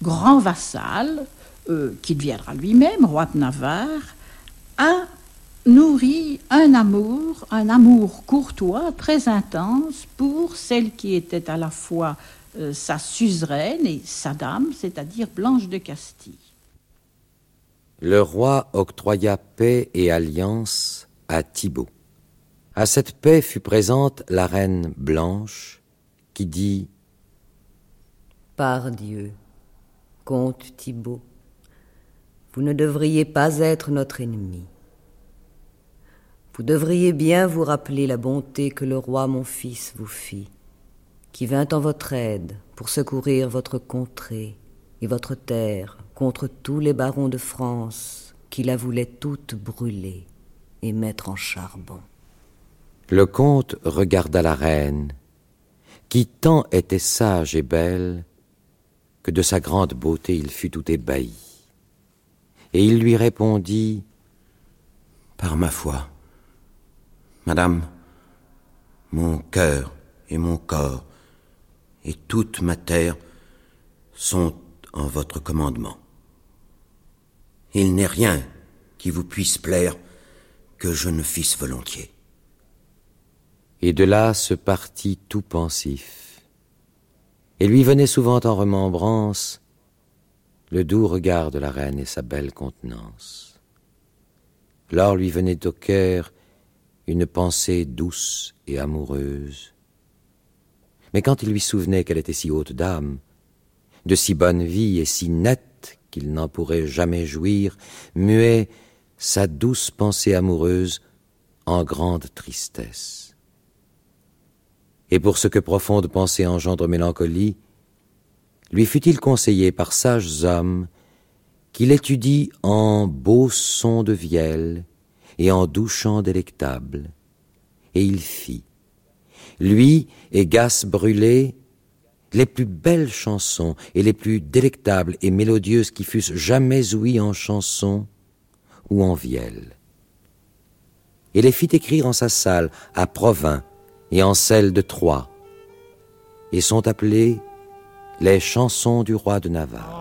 grand vassal, euh, qui deviendra lui-même roi de Navarre, a nourrit un amour, un amour courtois, très intense pour celle qui était à la fois euh, sa suzeraine et sa dame, c'est-à-dire Blanche de Castille. Le roi octroya paix et alliance à Thibaut. À cette paix fut présente la reine Blanche, qui dit Par Dieu, comte Thibaut, vous ne devriez pas être notre ennemi. Vous devriez bien vous rappeler la bonté que le roi mon fils vous fit, qui vint en votre aide pour secourir votre contrée et votre terre contre tous les barons de France qui la voulaient toute brûler et mettre en charbon. Le comte regarda la reine, qui tant était sage et belle que de sa grande beauté il fut tout ébahi. Et il lui répondit Par ma foi, Madame, mon cœur et mon corps et toute ma terre sont en votre commandement. Il n'est rien qui vous puisse plaire que je ne fisse volontiers. Et de là se partit tout pensif. Et lui venait souvent en remembrance le doux regard de la reine et sa belle contenance. Lors lui venait au cœur une pensée douce et amoureuse. Mais quand il lui souvenait qu'elle était si haute dame, de si bonne vie et si nette qu'il n'en pourrait jamais jouir, muait sa douce pensée amoureuse en grande tristesse. Et pour ce que profonde pensée engendre mélancolie, lui fut-il conseillé par sages hommes qu'il étudie en beaux sons de vielle et en doux chants délectables. Et il fit, lui et Gas brûlé, les plus belles chansons et les plus délectables et mélodieuses qui fussent jamais ouïes en chansons ou en vielle. Et les fit écrire en sa salle à Provins et en celle de Troyes, et sont appelées les chansons du roi de Navarre.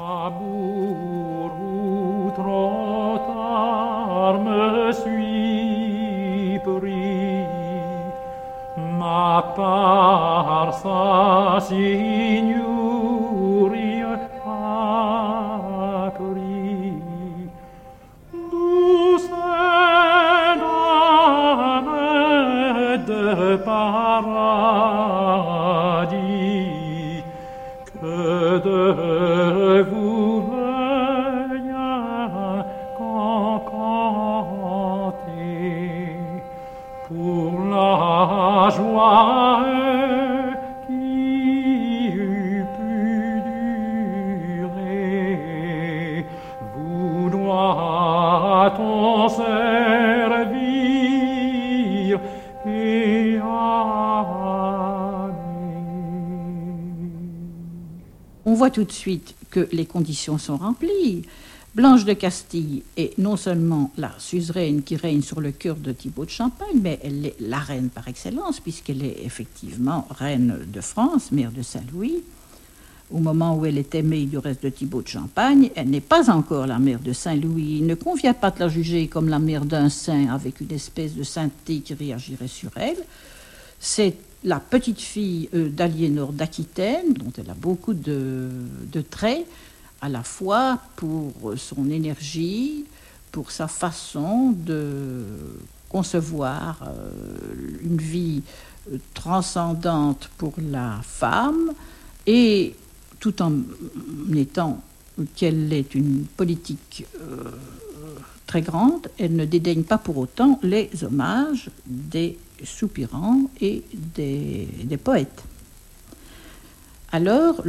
On voit tout de suite que les conditions sont remplies. Blanche de Castille est non seulement la suzeraine qui règne sur le cœur de Thibaut de Champagne, mais elle est la reine par excellence, puisqu'elle est effectivement reine de France, mère de Saint-Louis. Au moment où elle est aimée du reste de Thibaut de Champagne, elle n'est pas encore la mère de Saint-Louis. Il ne convient pas de la juger comme la mère d'un saint avec une espèce de sainteté qui réagirait sur elle. C'est la petite fille euh, d'Aliénor d'Aquitaine, dont elle a beaucoup de, traits, à la fois pour son énergie, pour sa façon de concevoir euh, une vie transcendante pour la femme, Et tout en étant qu'elle est une politique euh, très grande, elle ne dédaigne pas pour autant les hommages des soupirants et des, poètes. Alors,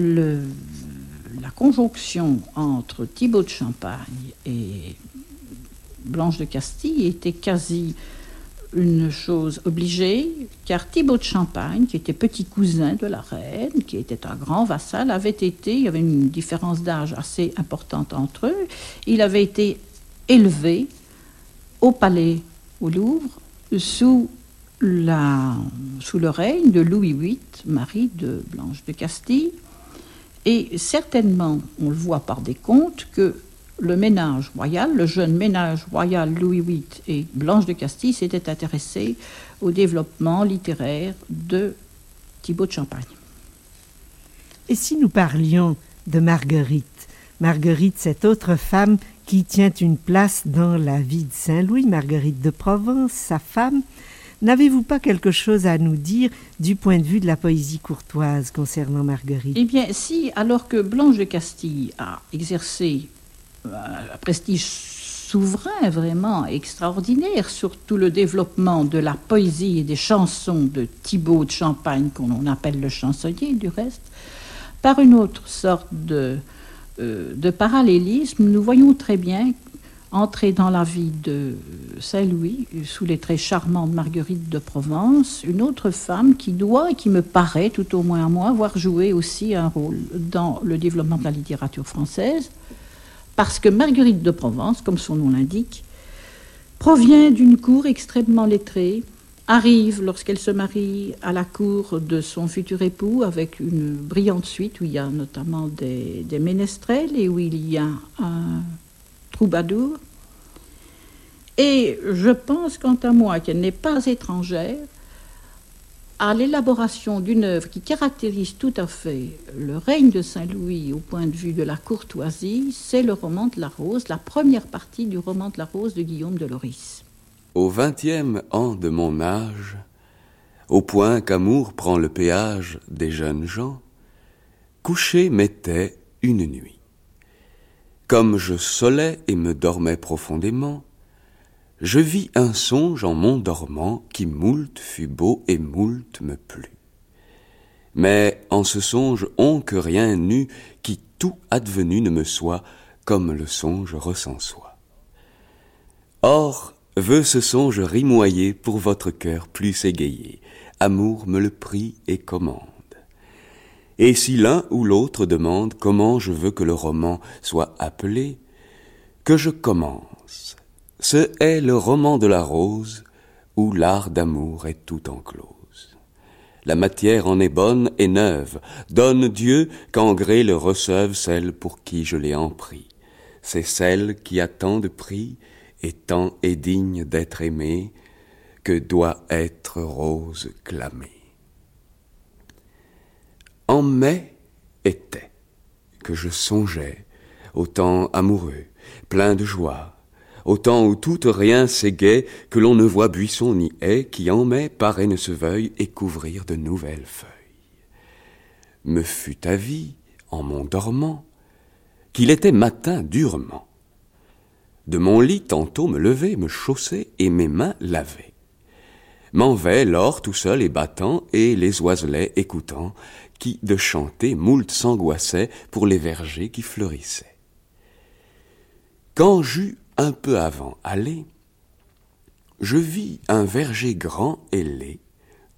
la conjonction entre Thibaut de Champagne et Blanche de Castille était quasi une chose obligée, car Thibaut de Champagne, qui était petit cousin de la reine, qui était un grand vassal, avait été, il y avait une différence d'âge assez importante entre eux, il avait été élevé au palais au Louvre sous, sous le règne de Louis VIII, mari de Blanche de Castille, et certainement, on le voit par des contes, que le ménage royal, le jeune ménage royal Louis VIII et Blanche de Castille s'étaient intéressés au développement littéraire de Thibaut de Champagne. Et si nous parlions de Marguerite? Marguerite, cette autre femme qui tient une place dans la vie de Saint-Louis, Marguerite de Provence, sa femme, N'avez-vous pas quelque chose à nous dire du point de vue de la poésie courtoise concernant Marguerite? Eh bien, si, alors que Blanche de Castille a exercé un prestige souverain vraiment extraordinaire sur tout le développement de la poésie et des chansons de Thibaut de Champagne, qu'on appelle le chansonnier du reste, par une autre sorte de, euh, de parallélisme, nous voyons très bien entrer dans la vie de Saint-Louis, sous les traits charmants de Marguerite de Provence, une autre femme qui doit, et qui me paraît, tout au moins à moi, avoir joué aussi un rôle dans le développement de la littérature française, parce que Marguerite de Provence, comme son nom l'indique, provient d'une cour extrêmement lettrée, arrive lorsqu'elle se marie à la cour de son futur époux avec une brillante suite où il y a notamment des, des ménestrels et où il y a un Et je pense, quant à moi, qu'elle n'est pas étrangère à l'élaboration d'une œuvre qui caractérise tout à fait le règne de Saint-Louis au point de vue de la courtoisie, c'est le roman de la Rose, la première partie du roman de la Rose de Guillaume de Loris. Au vingtième an de mon âge, au point qu'amour prend le péage des jeunes gens, couché m'était une nuit. Comme je solais et me dormais profondément, je vis un songe en mon dormant qui moult fut beau et moult me plut. Mais en ce songe on que rien n'eût qui tout advenu ne me soit comme le songe ressent soi. Or, veut ce songe rimoyer pour votre cœur plus égayé, amour me le prie et commande. Et si l'un ou l'autre demande comment je veux que le roman soit appelé, que je commence ce est le roman de la rose, où l'art d'amour est tout enclose. La matière en est bonne et neuve, donne Dieu qu'en gré le receuve celle pour qui je l'ai empris. C'est celle qui a tant de prix et tant est digne d'être aimée, que doit être rose clamée. En mai était que je songeais au temps amoureux, plein de joie, au temps où tout rien s'égaie, que l'on ne voit buisson ni haie, qui en mai paraît ne se veuille et couvrir de nouvelles feuilles. Me fut avis, en mon dormant, qu'il était matin durement. De mon lit tantôt me lever, me chausser et mes mains laver. M'en vais l'or tout seul et battant, et les oiselets écoutant, qui de chanter moult s'angoissaient pour les vergers qui fleurissaient. Quand j'eus un peu avant aller, je vis un verger grand et laid,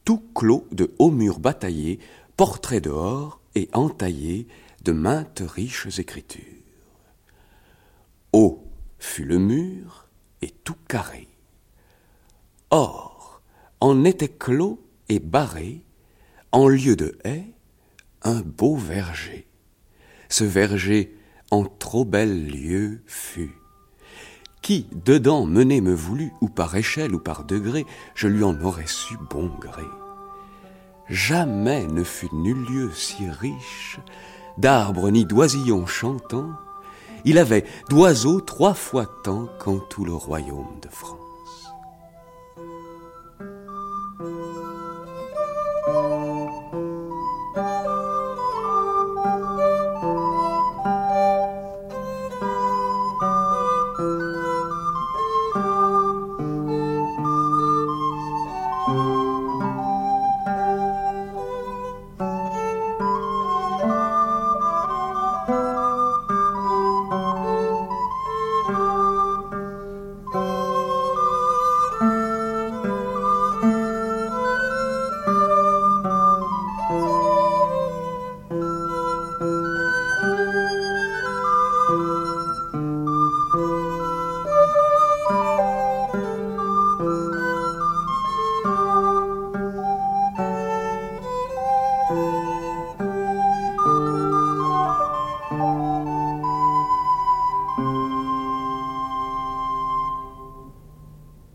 tout clos de hauts murs bataillés, portraits dehors et entaillés de maintes riches écritures. Haut fut le mur et tout carré. Or, en était clos et barré, en lieu de haie, un beau verger. Ce verger en trop bel lieu fut qui dedans mener me voulut, ou par échelle ou par degré, je lui en aurais su bon gré. Jamais ne fut nul lieu si riche, d'arbres ni d'oisillons chantants, il avait d'oiseaux trois fois tant qu'en tout le royaume de France.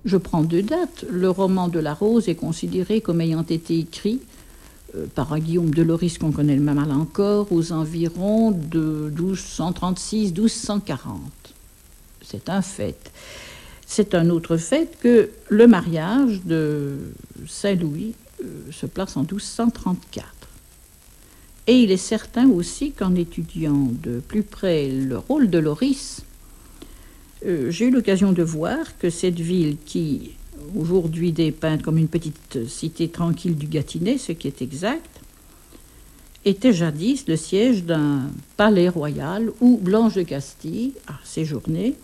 Je prends deux dates. Le roman de la Rose est considéré comme ayant été écrit euh, par un Guillaume de Loris qu'on connaît le mal encore aux environs de 1236-1240. C'est un fait. C'est un autre fait que le mariage de Saint-Louis euh, se place en 1234. Et il est certain aussi qu'en étudiant de plus près le rôle de Loris, euh, j'ai eu l'occasion de voir que cette ville qui aujourd'hui dépeinte comme une petite cité tranquille du Gâtinais, ce qui est exact, était jadis le siège d'un palais royal où Blanche de Castille a séjourné,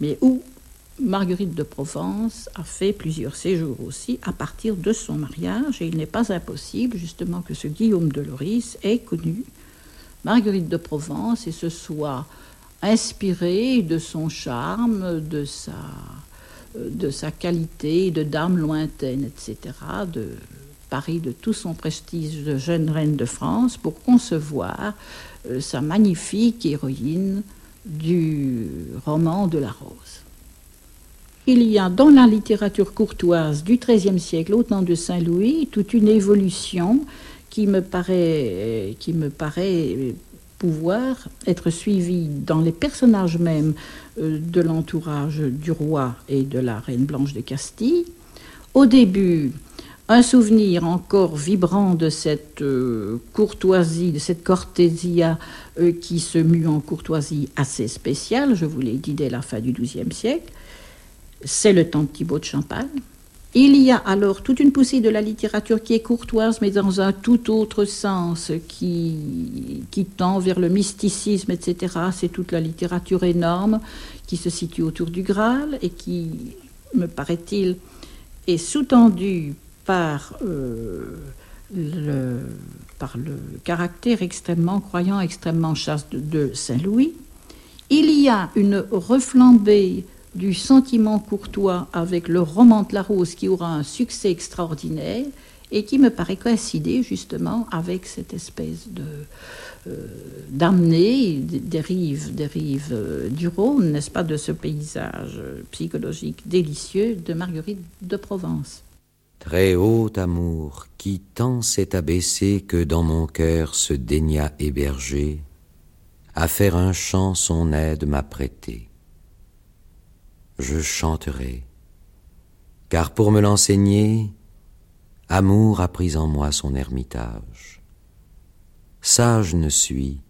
mais où Marguerite de Provence a fait plusieurs séjours aussi à partir de son mariage, et il n'est pas impossible justement que ce Guillaume de Loris ait connu Marguerite de Provence et se soit inspiré de son charme, de sa qualité de dame lointaine, etc., de Paris, de tout son prestige de jeune reine de France, pour concevoir euh, sa magnifique héroïne du roman de la Rose. Il y a dans la littérature courtoise du XIIIe siècle, au temps de Saint-Louis, toute une évolution qui me paraît pouvoir être suivi dans les personnages mêmes euh, de l'entourage du roi et de la reine Blanche de Castille. Au début, un souvenir encore vibrant de cette euh, courtoisie, de cette cortésia euh, qui se mue en courtoisie assez spéciale, je vous l'ai dit dès la fin du XIIe siècle. C'est le temps de Thibaut de Champagne. Il y a alors toute une poussée de la littérature qui est courtoise, mais dans un tout autre sens, qui, tend vers le mysticisme, etc. C'est toute la littérature énorme qui se situe autour du Graal et qui, me paraît-il, est sous-tendue par, euh, le, par le caractère extrêmement croyant, extrêmement chaste de Saint-Louis. Il y a une reflambée du sentiment courtois avec le roman de la rose qui aura un succès extraordinaire et qui me paraît coïncider justement avec cette espèce de euh, d'amener des rives, euh, du Rhône, n'est-ce pas, de ce paysage psychologique délicieux de Marguerite de Provence. Très haut amour, qui tant s'est abaissé que dans mon cœur se daigna héberger, à faire un chant son aide m'a prêté je chanterai, car pour me l'enseigner, amour a pris en moi son ermitage. Sage ne suis,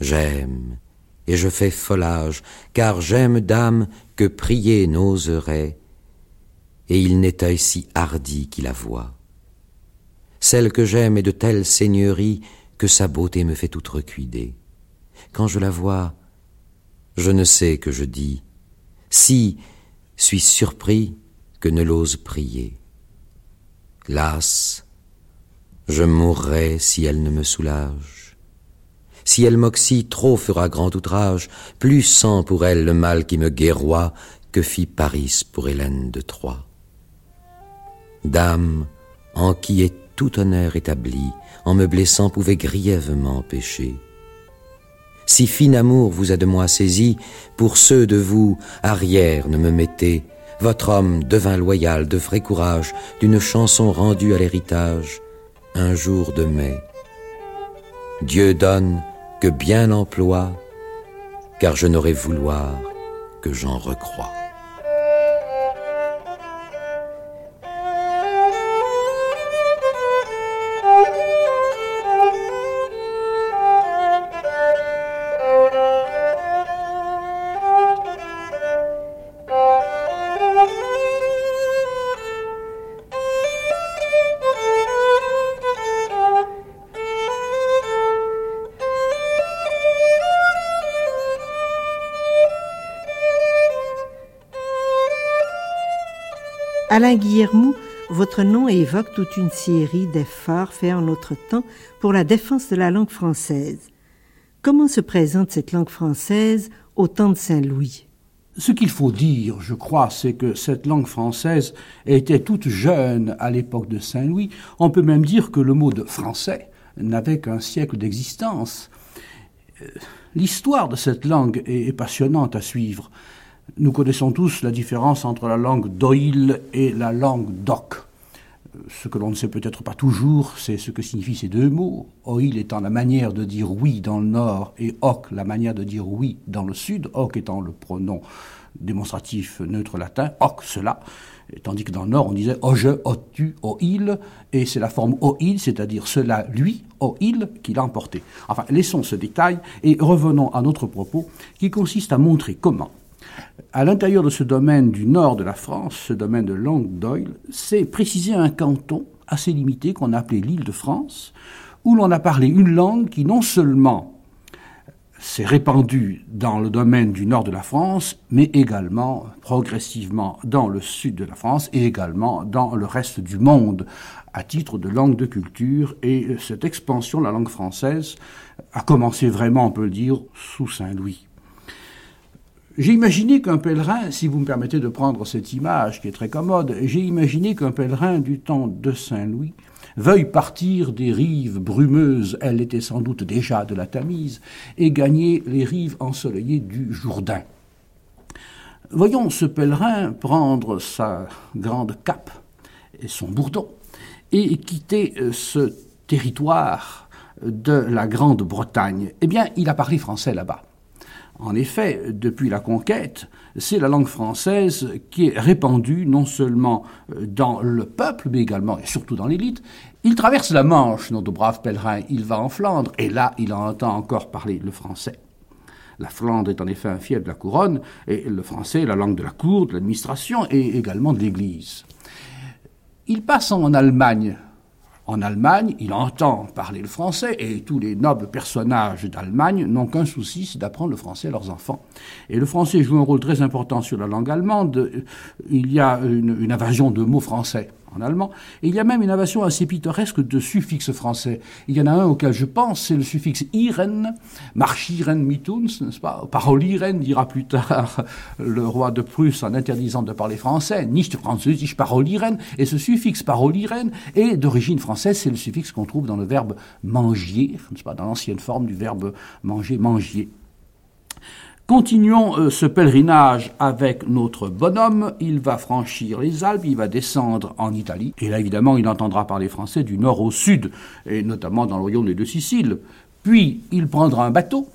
j'aime, et je fais folage, car j'aime dame que prier n'oserait, et il n'est œil si hardi qui la voit. Celle que j'aime est de telle seigneurie que sa beauté me fait outrecuider. Quand je la vois, je ne sais que je dis, si suis surpris que ne l'ose prier. Las, je mourrai si elle ne me soulage. Si elle m'oxy, trop fera grand outrage, plus sent pour elle le mal qui me guerroie que fit Paris pour Hélène de Troie. Dame, en qui est tout honneur établi, en me blessant pouvait grièvement pécher. Si fin amour vous a de moi saisi, pour ceux de vous, arrière ne me mettez. Votre homme devint loyal de vrai courage, d'une chanson rendue à l'héritage, un jour de mai. Dieu donne que bien l'emploie, car je n'aurais vouloir que j'en recrois. Alain Guillermou, votre nom évoque toute une série d'efforts faits en notre temps pour la défense de la langue française. Comment se présente cette langue française au temps de Saint-Louis? Ce qu'il faut dire, je crois, c'est que cette langue française était toute jeune à l'époque de Saint-Louis. On peut même dire que le mot de français n'avait qu'un siècle d'existence. Euh, l'histoire de cette langue est passionnante à suivre. Nous connaissons tous la différence entre la langue d'Oïl et la langue d'Oc. Ce que l'on ne sait peut-être pas toujours, c'est ce que signifient ces deux mots. Oïl étant la manière de dire oui dans le nord et Oc la manière de dire oui dans le sud, Oc étant le pronom démonstratif neutre latin, Oc cela, tandis que dans le nord on disait oje, otu, oïl, et c'est la forme oïl, c'est-à-dire cela lui, oïl, qui l'a emporté. Enfin, laissons ce détail et revenons à notre propos qui consiste à montrer comment à l'intérieur de ce domaine du nord de la France, ce domaine de Langue d'Oil, c'est précisé un canton assez limité qu'on a appelé l'île de France, où l'on a parlé une langue qui non seulement s'est répandue dans le domaine du nord de la France, mais également progressivement dans le sud de la France et également dans le reste du monde, à titre de langue de culture. Et cette expansion de la langue française a commencé vraiment, on peut le dire, sous Saint-Louis. J'ai imaginé qu'un pèlerin, si vous me permettez de prendre cette image qui est très commode, j'ai imaginé qu'un pèlerin du temps de Saint-Louis veuille partir des rives brumeuses, elle était sans doute déjà de la Tamise, et gagner les rives ensoleillées du Jourdain. Voyons ce pèlerin prendre sa grande cape et son bourdon et quitter euh, ce territoire de la Grande-Bretagne. Eh bien, il a parlé français là-bas. En effet, depuis la conquête, c'est la langue française qui est répandue non seulement euh, dans le peuple, mais également et surtout dans l'élite. Il traverse la Manche, notre brave pèlerin, il va en Flandre, et là, il entend encore parler le français. La Flandre est en effet un fief de la couronne, et le français est la langue de la cour, de l'administration et également de l'Église. Il passe en Allemagne, en Allemagne, il entend parler le français et tous les nobles personnages d'Allemagne n'ont qu'un souci, c'est d'apprendre le français à leurs enfants. Et le français joue un rôle très important sur la langue allemande. Il y a une, une invasion de mots français en allemand. Et il y a même une invasion assez pittoresque de suffixes français. Il y en a un auquel je pense, c'est le suffixe iren, marchiren mituns, n'est-ce pas? Paroliren dira plus tard le roi de Prusse en interdisant de parler français, nicht französisch paroliren, et ce suffixe paroliren est d'origine française, c'est le suffixe qu'on trouve dans le verbe manger, n'est-ce pas, dans l'ancienne forme du verbe manger, mangier. Continuons euh, ce pèlerinage avec notre bonhomme. Il va franchir les Alpes, il va descendre en Italie. Et là, évidemment, il entendra parler français du nord au sud, et notamment dans le royaume des deux Siciles. Puis, il prendra un bateau.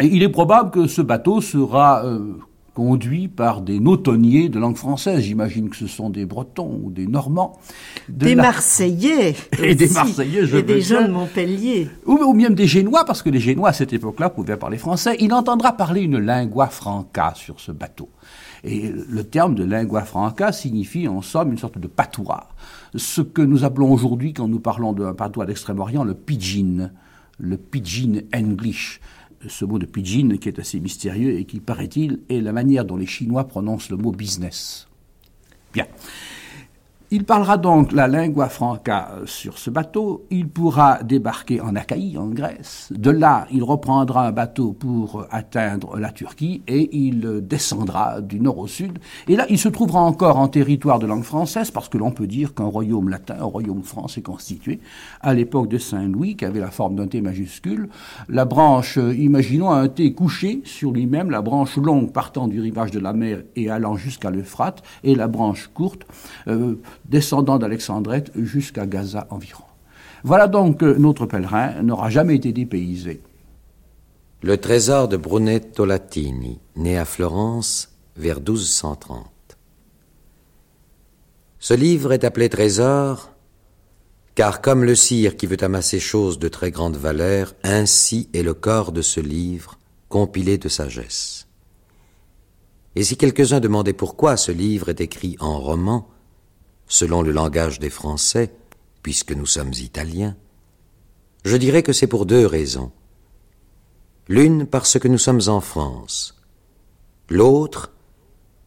Et il est probable que ce bateau sera euh, conduit par des notonniers de langue française. J'imagine que ce sont des Bretons ou des Normands. des Marseillais. Et des Marseillais, je Et des gens de Montpellier. Ou, ou, même des Génois, parce que les Génois, à cette époque-là, pouvaient parler français. Il entendra parler une lingua franca sur ce bateau. Et le terme de lingua franca signifie en somme une sorte de patois. Ce que nous appelons aujourd'hui, quand nous parlons d'un patois d'Extrême-Orient, le pidgin. Le pidgin English ce mot de pidgin qui est assez mystérieux et qui, paraît-il, est la manière dont les Chinois prononcent le mot business. Bien. Il parlera donc la lingua franca sur ce bateau. Il pourra débarquer en Achaïe, en Grèce. De là, il reprendra un bateau pour atteindre la Turquie et il descendra du nord au sud. Et là, il se trouvera encore en territoire de langue française parce que l'on peut dire qu'un royaume latin, un royaume français constitué à l'époque de Saint-Louis, qui avait la forme d'un T majuscule. La branche, imaginons un T couché sur lui-même, la branche longue partant du rivage de la mer et allant jusqu'à l'Euphrate, et la branche courte. Euh, descendant d'Alexandrette jusqu'à Gaza environ. Voilà donc que notre pèlerin n'aura jamais été dépaysé. Le trésor de Brunetto Latini, né à Florence vers 1230. Ce livre est appelé trésor car comme le cire qui veut amasser choses de très grande valeur, ainsi est le corps de ce livre compilé de sagesse. Et si quelques-uns demandaient pourquoi ce livre est écrit en roman, selon le langage des Français, puisque nous sommes italiens, je dirais que c'est pour deux raisons. L'une parce que nous sommes en France, l'autre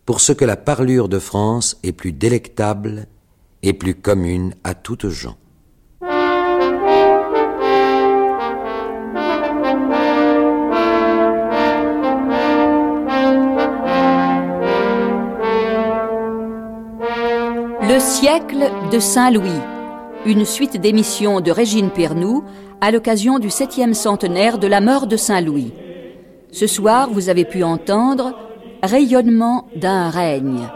pour ce que la parlure de France est plus délectable et plus commune à toutes gens. Le siècle de Saint-Louis, une suite d'émissions de Régine Pernoud à l'occasion du septième centenaire de la mort de Saint-Louis. Ce soir, vous avez pu entendre Rayonnement d'un règne,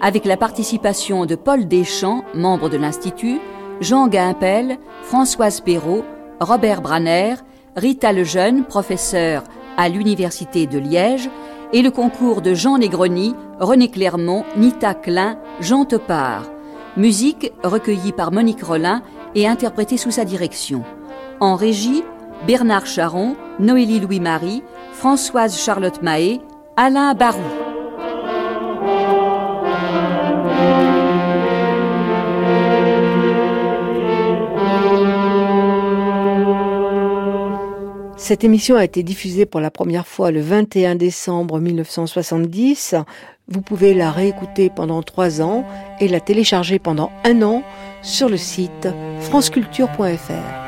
avec la participation de Paul Deschamps, membre de l'Institut, Jean Guimpel, Françoise Perrault, Robert Branner, Rita Lejeune, professeur à l'Université de Liège, et le concours de Jean Negroni, René Clermont, Nita Klein, Jean Topard. Musique recueillie par Monique Rollin et interprétée sous sa direction. En régie, Bernard Charon, Noélie Louis-Marie, Françoise Charlotte Mahé, Alain Barou. Cette émission a été diffusée pour la première fois le 21 décembre 1970. Vous pouvez la réécouter pendant trois ans et la télécharger pendant un an sur le site franceculture.fr.